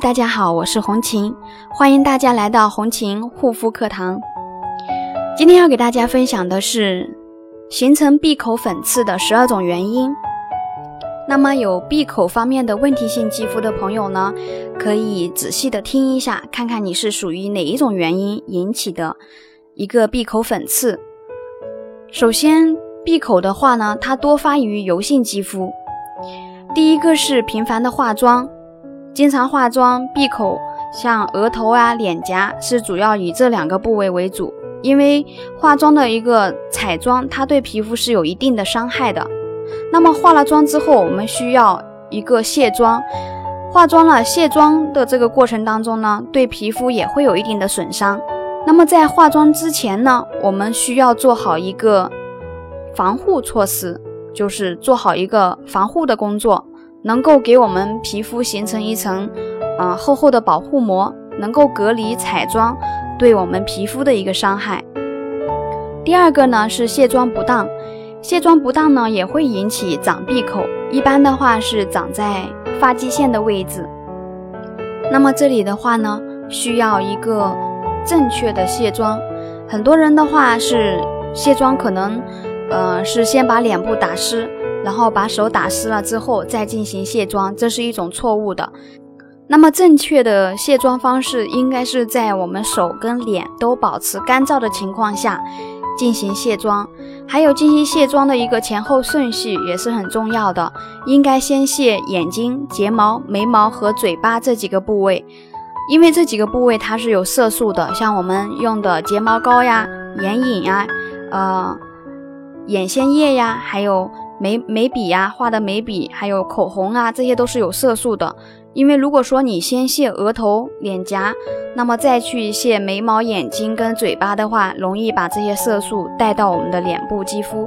大家好，我是红琴，欢迎大家来到红琴护肤课堂。今天要给大家分享的是形成闭口粉刺的十二种原因。那么有闭口方面的问题性肌肤的朋友呢，可以仔细的听一下，看看你是属于哪一种原因引起的一个闭口粉刺。首先，闭口的话呢，它多发于油性肌肤。第一个是频繁的化妆。经常化妆，闭口像额头啊、脸颊是主要以这两个部位为主，因为化妆的一个彩妆，它对皮肤是有一定的伤害的。那么化了妆之后，我们需要一个卸妆，化妆了卸妆的这个过程当中呢，对皮肤也会有一定的损伤。那么在化妆之前呢，我们需要做好一个防护措施，就是做好一个防护的工作。能够给我们皮肤形成一层，啊厚厚的保护膜，能够隔离彩妆对我们皮肤的一个伤害。第二个呢是卸妆不当，卸妆不当呢也会引起长闭口，一般的话是长在发际线的位置。那么这里的话呢，需要一个正确的卸妆。很多人的话是卸妆可能，呃是先把脸部打湿。然后把手打湿了之后再进行卸妆，这是一种错误的。那么正确的卸妆方式应该是在我们手跟脸都保持干燥的情况下进行卸妆。还有进行卸妆的一个前后顺序也是很重要的，应该先卸眼睛、睫毛、眉毛和嘴巴这几个部位，因为这几个部位它是有色素的，像我们用的睫毛膏呀、眼影呀、呃眼线液呀，还有。眉眉笔呀，画的眉笔，还有口红啊，这些都是有色素的。因为如果说你先卸额头、脸颊，那么再去卸眉毛、眼睛跟嘴巴的话，容易把这些色素带到我们的脸部肌肤，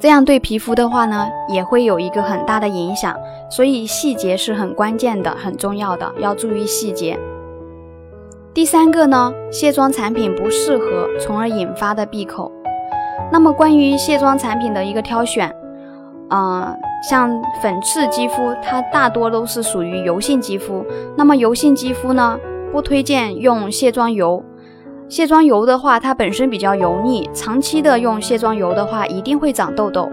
这样对皮肤的话呢，也会有一个很大的影响。所以细节是很关键的，很重要的，要注意细节。第三个呢，卸妆产品不适合，从而引发的闭口。那么关于卸妆产品的一个挑选。嗯，像粉刺肌肤，它大多都是属于油性肌肤。那么油性肌肤呢，不推荐用卸妆油。卸妆油的话，它本身比较油腻，长期的用卸妆油的话，一定会长痘痘。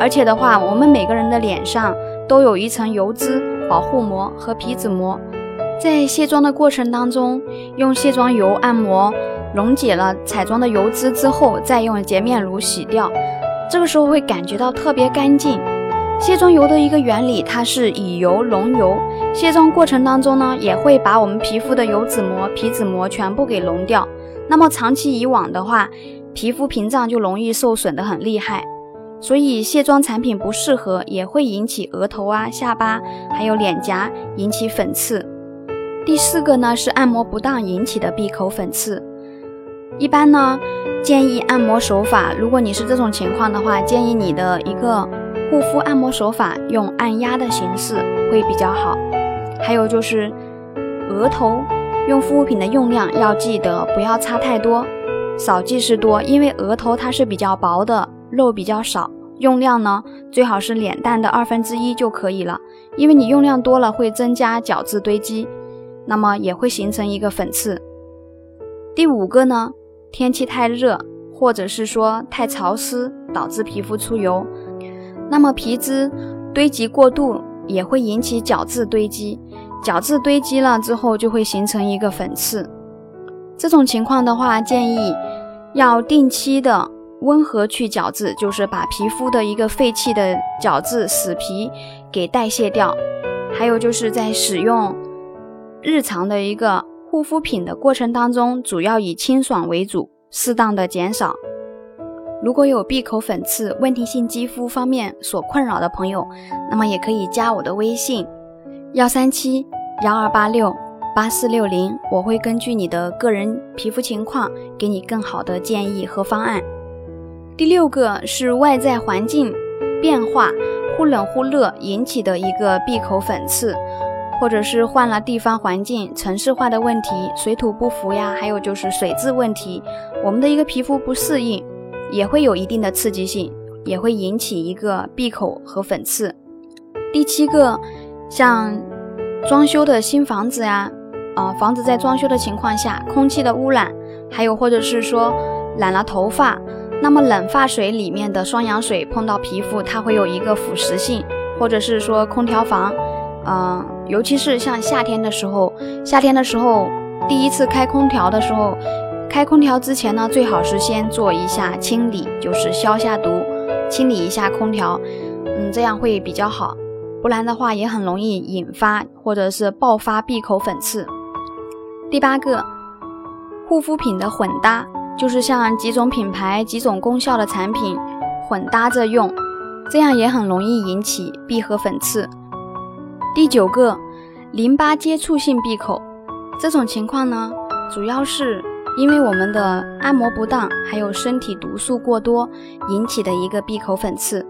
而且的话，我们每个人的脸上都有一层油脂保护膜和皮脂膜，在卸妆的过程当中，用卸妆油按摩溶解了彩妆的油脂之后，再用洁面乳洗掉。这个时候会感觉到特别干净。卸妆油的一个原理，它是以油溶油，卸妆过程当中呢，也会把我们皮肤的油脂膜、皮脂膜全部给溶掉。那么长期以往的话，皮肤屏障就容易受损的很厉害。所以卸妆产品不适合，也会引起额头啊、下巴还有脸颊引起粉刺。第四个呢是按摩不当引起的闭口粉刺，一般呢。建议按摩手法，如果你是这种情况的话，建议你的一个护肤按摩手法用按压的形式会比较好。还有就是额头用护肤品的用量要记得不要擦太多，少即是多，因为额头它是比较薄的，肉比较少，用量呢最好是脸蛋的二分之一就可以了，因为你用量多了会增加角质堆积，那么也会形成一个粉刺。第五个呢？天气太热，或者是说太潮湿，导致皮肤出油，那么皮脂堆积过度也会引起角质堆积，角质堆积了之后就会形成一个粉刺。这种情况的话，建议要定期的温和去角质，就是把皮肤的一个废弃的角质、死皮给代谢掉。还有就是在使用日常的一个。护肤品的过程当中，主要以清爽为主，适当的减少。如果有闭口粉刺、问题性肌肤方面所困扰的朋友，那么也可以加我的微信：幺三七幺二八六八四六零，我会根据你的个人皮肤情况，给你更好的建议和方案。第六个是外在环境变化忽冷忽热引起的一个闭口粉刺。或者是换了地方环境、城市化的问题、水土不服呀，还有就是水质问题，我们的一个皮肤不适应，也会有一定的刺激性，也会引起一个闭口和粉刺。第七个，像装修的新房子呀，啊，房子在装修的情况下，空气的污染，还有或者是说染了头发，那么冷发水里面的双氧水碰到皮肤，它会有一个腐蚀性，或者是说空调房，啊，尤其是像夏天的时候，夏天的时候第一次开空调的时候，开空调之前呢，最好是先做一下清理，就是消下毒，清理一下空调，嗯，这样会比较好。不然的话，也很容易引发或者是爆发闭口粉刺。第八个，护肤品的混搭，就是像几种品牌、几种功效的产品混搭着用，这样也很容易引起闭合粉刺。第九个，淋巴接触性闭口，这种情况呢，主要是因为我们的按摩不当，还有身体毒素过多引起的一个闭口粉刺。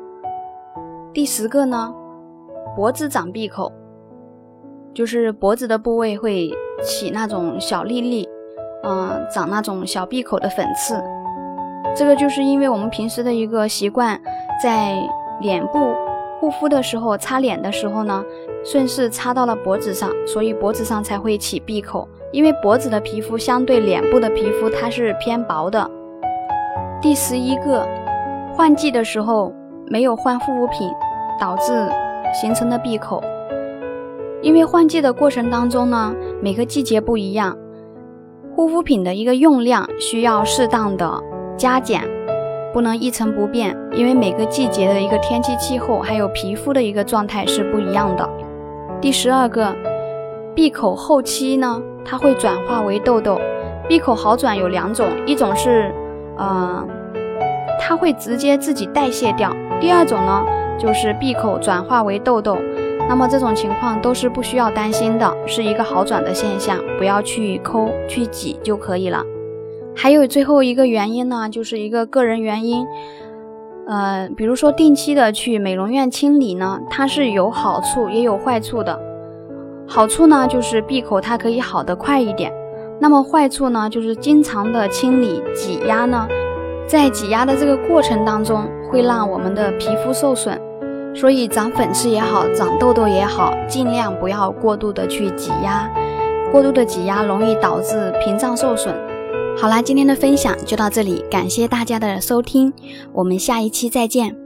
第十个呢？脖子长闭口，就是脖子的部位会起那种小粒粒，嗯，长那种小闭口的粉刺。这个就是因为我们平时的一个习惯，在脸部护肤的时候，擦脸的时候呢，顺势擦到了脖子上，所以脖子上才会起闭口。因为脖子的皮肤相对脸部的皮肤它是偏薄的。第十一个，换季的时候没有换护肤品，导致。形成的闭口，因为换季的过程当中呢，每个季节不一样，护肤品的一个用量需要适当的加减，不能一成不变，因为每个季节的一个天气气候还有皮肤的一个状态是不一样的。第十二个，闭口后期呢，它会转化为痘痘。闭口好转有两种，一种是，呃，它会直接自己代谢掉；第二种呢。就是闭口转化为痘痘，那么这种情况都是不需要担心的，是一个好转的现象，不要去抠去挤就可以了。还有最后一个原因呢，就是一个个人原因，呃，比如说定期的去美容院清理呢，它是有好处也有坏处的。好处呢就是闭口它可以好的快一点，那么坏处呢就是经常的清理挤压呢，在挤压的这个过程当中。会让我们的皮肤受损，所以长粉刺也好，长痘痘也好，尽量不要过度的去挤压，过度的挤压容易导致屏障受损。好啦，今天的分享就到这里，感谢大家的收听，我们下一期再见。